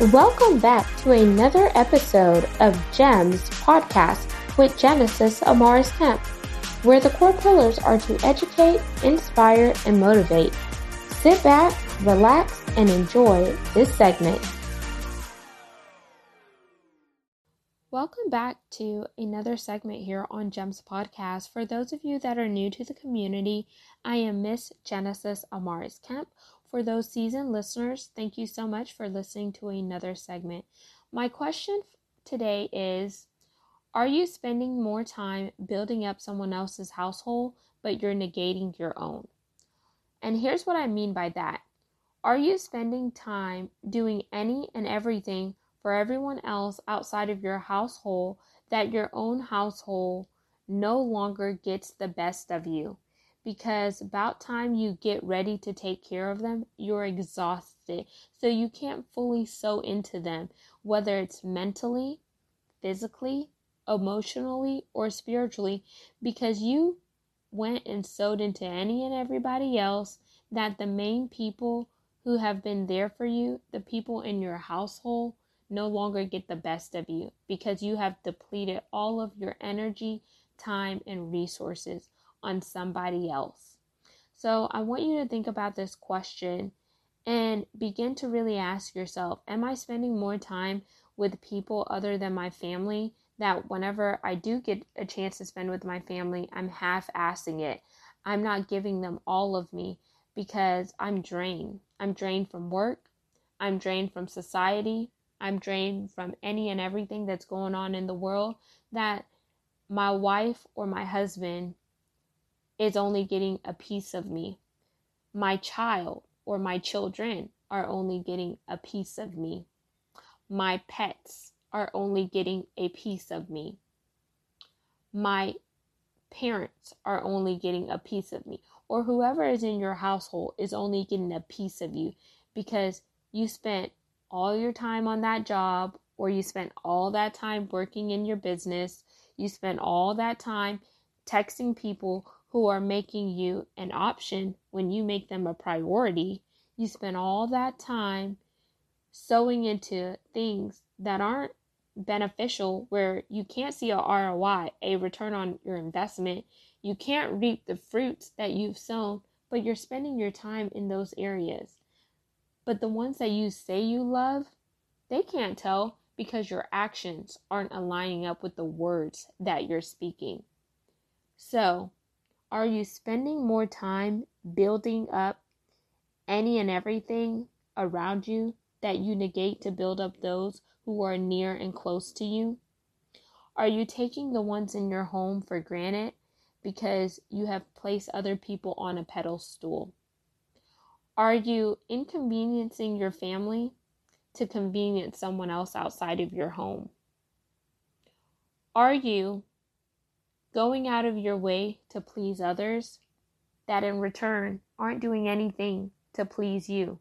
Welcome back to another episode of GEMS podcast with Genesis Amaris Kemp, where the core pillars are to educate, inspire, and motivate. Sit back, relax, and enjoy this segment. Welcome back to another segment here on GEMS Podcast. For those of you that are new to the community, I am Miss Genesis Amaris Kemp. For those seasoned listeners, thank you so much for listening to another segment. My question today is Are you spending more time building up someone else's household, but you're negating your own? And here's what I mean by that Are you spending time doing any and everything? for everyone else outside of your household that your own household no longer gets the best of you. Because about time you get ready to take care of them, you're exhausted. So you can't fully sow into them, whether it's mentally, physically, emotionally, or spiritually, because you went and sowed into any and everybody else that the main people who have been there for you, the people in your household, no longer get the best of you because you have depleted all of your energy, time, and resources on somebody else. So I want you to think about this question and begin to really ask yourself Am I spending more time with people other than my family? That whenever I do get a chance to spend with my family, I'm half assing it. I'm not giving them all of me because I'm drained. I'm drained from work. I'm drained from society. I'm drained from any and everything that's going on in the world, that my wife or my husband is only getting a piece of me. My child or my children are only getting a piece of me. My pets are only getting a piece of me. My parents are only getting a piece of me. Or whoever is in your household is only getting a piece of you because you spent all your time on that job or you spent all that time working in your business, you spent all that time texting people who are making you an option when you make them a priority, you spend all that time sowing into things that aren't beneficial where you can't see a ROI, a return on your investment. You can't reap the fruits that you've sown, but you're spending your time in those areas. But the ones that you say you love, they can't tell because your actions aren't aligning up with the words that you're speaking. So, are you spending more time building up any and everything around you that you negate to build up those who are near and close to you? Are you taking the ones in your home for granted because you have placed other people on a pedestal? Are you inconveniencing your family to convenience someone else outside of your home? Are you going out of your way to please others that in return aren't doing anything to please you?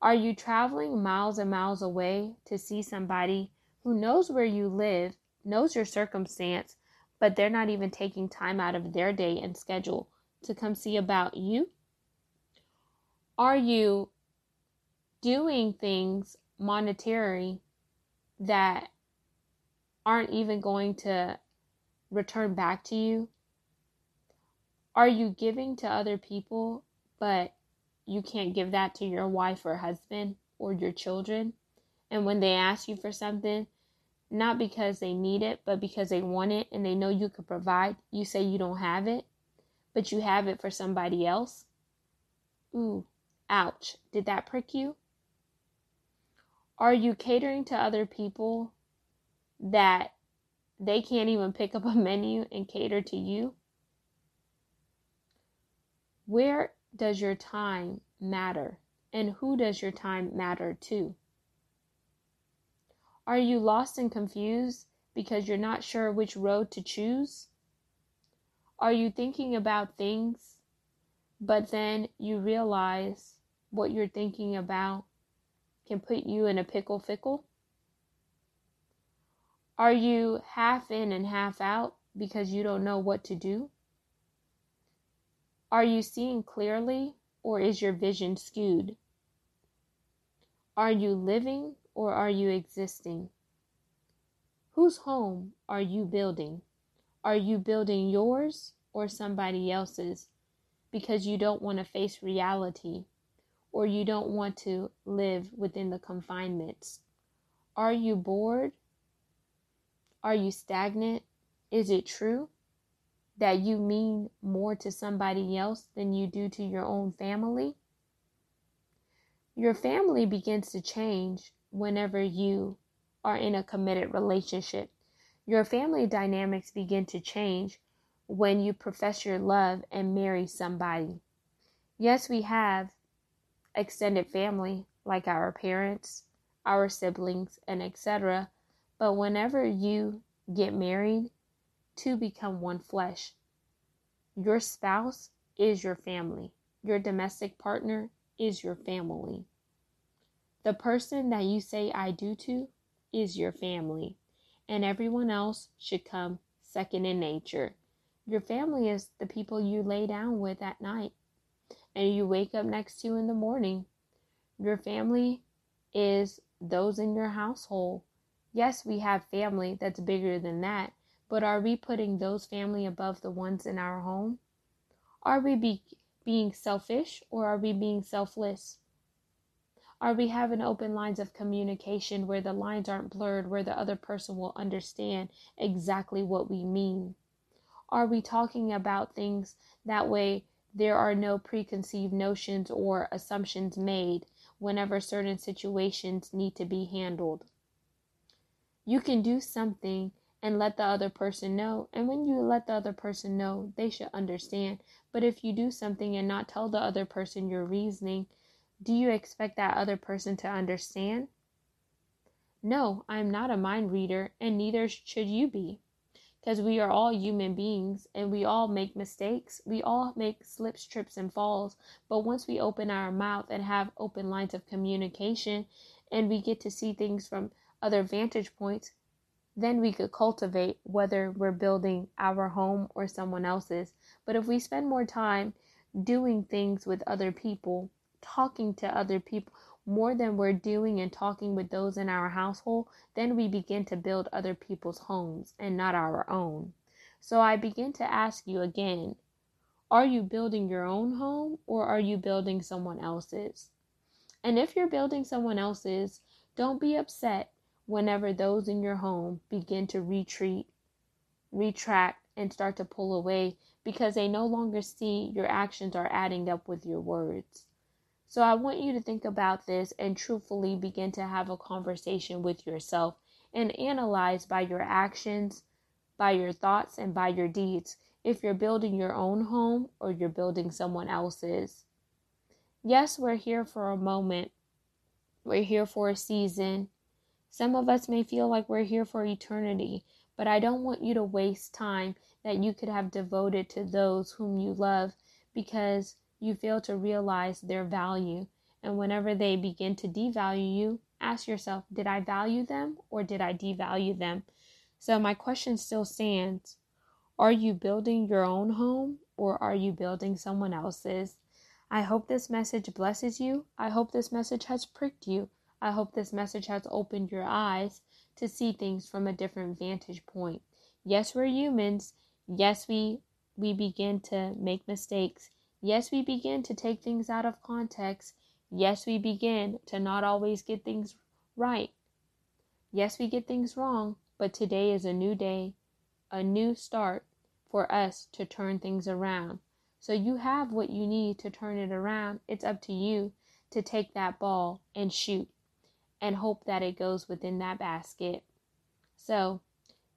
Are you traveling miles and miles away to see somebody who knows where you live, knows your circumstance, but they're not even taking time out of their day and schedule to come see about you? Are you doing things monetary that aren't even going to return back to you? Are you giving to other people, but you can't give that to your wife or husband or your children? And when they ask you for something, not because they need it, but because they want it and they know you could provide, you say you don't have it, but you have it for somebody else? Ooh, Ouch, did that prick you? Are you catering to other people that they can't even pick up a menu and cater to you? Where does your time matter? And who does your time matter to? Are you lost and confused because you're not sure which road to choose? Are you thinking about things, but then you realize what you're thinking about can put you in a pickle fickle? Are you half in and half out because you don't know what to do? Are you seeing clearly or is your vision skewed? Are you living or are you existing? Whose home are you building? Are you building yours or somebody else's because you don't want to face reality or you don't want to live within the confinements? Are you bored? Are you stagnant? Is it true that you mean more to somebody else than you do to your own family? Your family begins to change whenever you are in a committed relationship. Your family dynamics begin to change when you profess your love and marry somebody. Yes, we have extended family like our parents, our siblings, and etc. But whenever you get married, to become one flesh. Your spouse is your family. Your domestic partner is your family. The person that you say I do to is your family, and everyone else should come second in nature. Your family is the people you lay down with at night and you wake up next to in the morning. Your family is those in your household. Yes, we have family that's bigger than that, but are we putting those family above the ones in our home? Are we be, being selfish or are we being selfless? Are we having open lines of communication where the lines aren't blurred, where the other person will understand exactly what we mean? Are we talking about things that way there are no preconceived notions or assumptions made whenever certain situations need to be handled? You can do something and let the other person know. And when you let the other person know, they should understand. But if you do something and not tell the other person your reasoning, do you expect that other person to understand? No, I am not a mind reader, and neither should you be. Because we are all human beings and we all make mistakes. We all make slips, trips, and falls. But once we open our mouth and have open lines of communication and we get to see things from other vantage points, then we could cultivate whether we're building our home or someone else's. But if we spend more time doing things with other people, talking to other people more than we're doing and talking with those in our household, then we begin to build other people's homes and not our own. So I begin to ask you again are you building your own home or are you building someone else's? And if you're building someone else's, don't be upset whenever those in your home begin to retreat, retract, and start to pull away because they no longer see your actions are adding up with your words. So I want you to think about this and truthfully begin to have a conversation with yourself and analyze by your actions, by your thoughts, and by your deeds if you're building your own home or you're building someone else's. Yes, we're here for a moment. We're here for a season. Some of us may feel like we're here for eternity, but I don't want you to waste time that you could have devoted to those whom you love because you fail to realize their value. And whenever they begin to devalue you, ask yourself, did I value them or did I devalue them? So my question still stands. Are you building your own home or are you building someone else's? I hope this message blesses you. I hope this message has pricked you. I hope this message has opened your eyes to see things from a different vantage point. Yes, we're humans. Yes, we we begin to make mistakes. Yes, we begin to take things out of context. Yes, we begin to not always get things right. Yes, we get things wrong, but today is a new day, a new start for us to turn things around. So you have what you need to turn it around. It's up to you to take that ball and shoot and hope that it goes within that basket. So,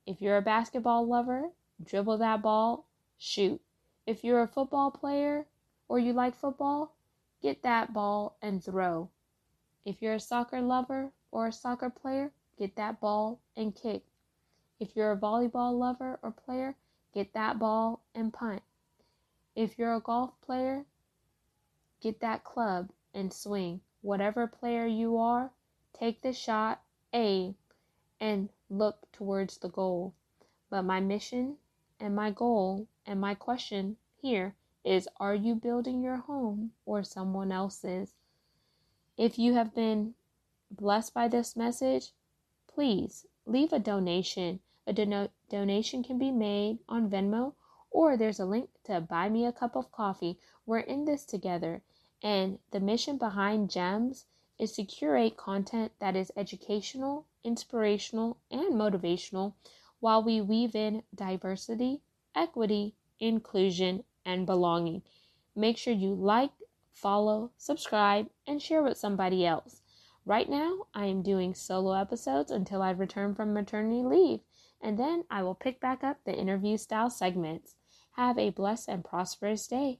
if you're a basketball lover, dribble that ball, shoot. If you're a football player, or you like football, get that ball and throw. If you're a soccer lover or a soccer player, get that ball and kick. If you're a volleyball lover or player, get that ball and punt. If you're a golf player, get that club and swing. Whatever player you are, take the shot, A and look towards the goal. But my mission and my goal and my question here is are you building your home or someone else's? If you have been blessed by this message, please leave a donation. A dono- donation can be made on Venmo, or there's a link to buy me a cup of coffee. We're in this together. And the mission behind GEMS is to curate content that is educational, inspirational, and motivational while we weave in diversity, equity, inclusion, and belonging. Make sure you like, follow, subscribe, and share with somebody else. Right now, I am doing solo episodes until I return from maternity leave, and then I will pick back up the interview style segments. Have a blessed and prosperous day.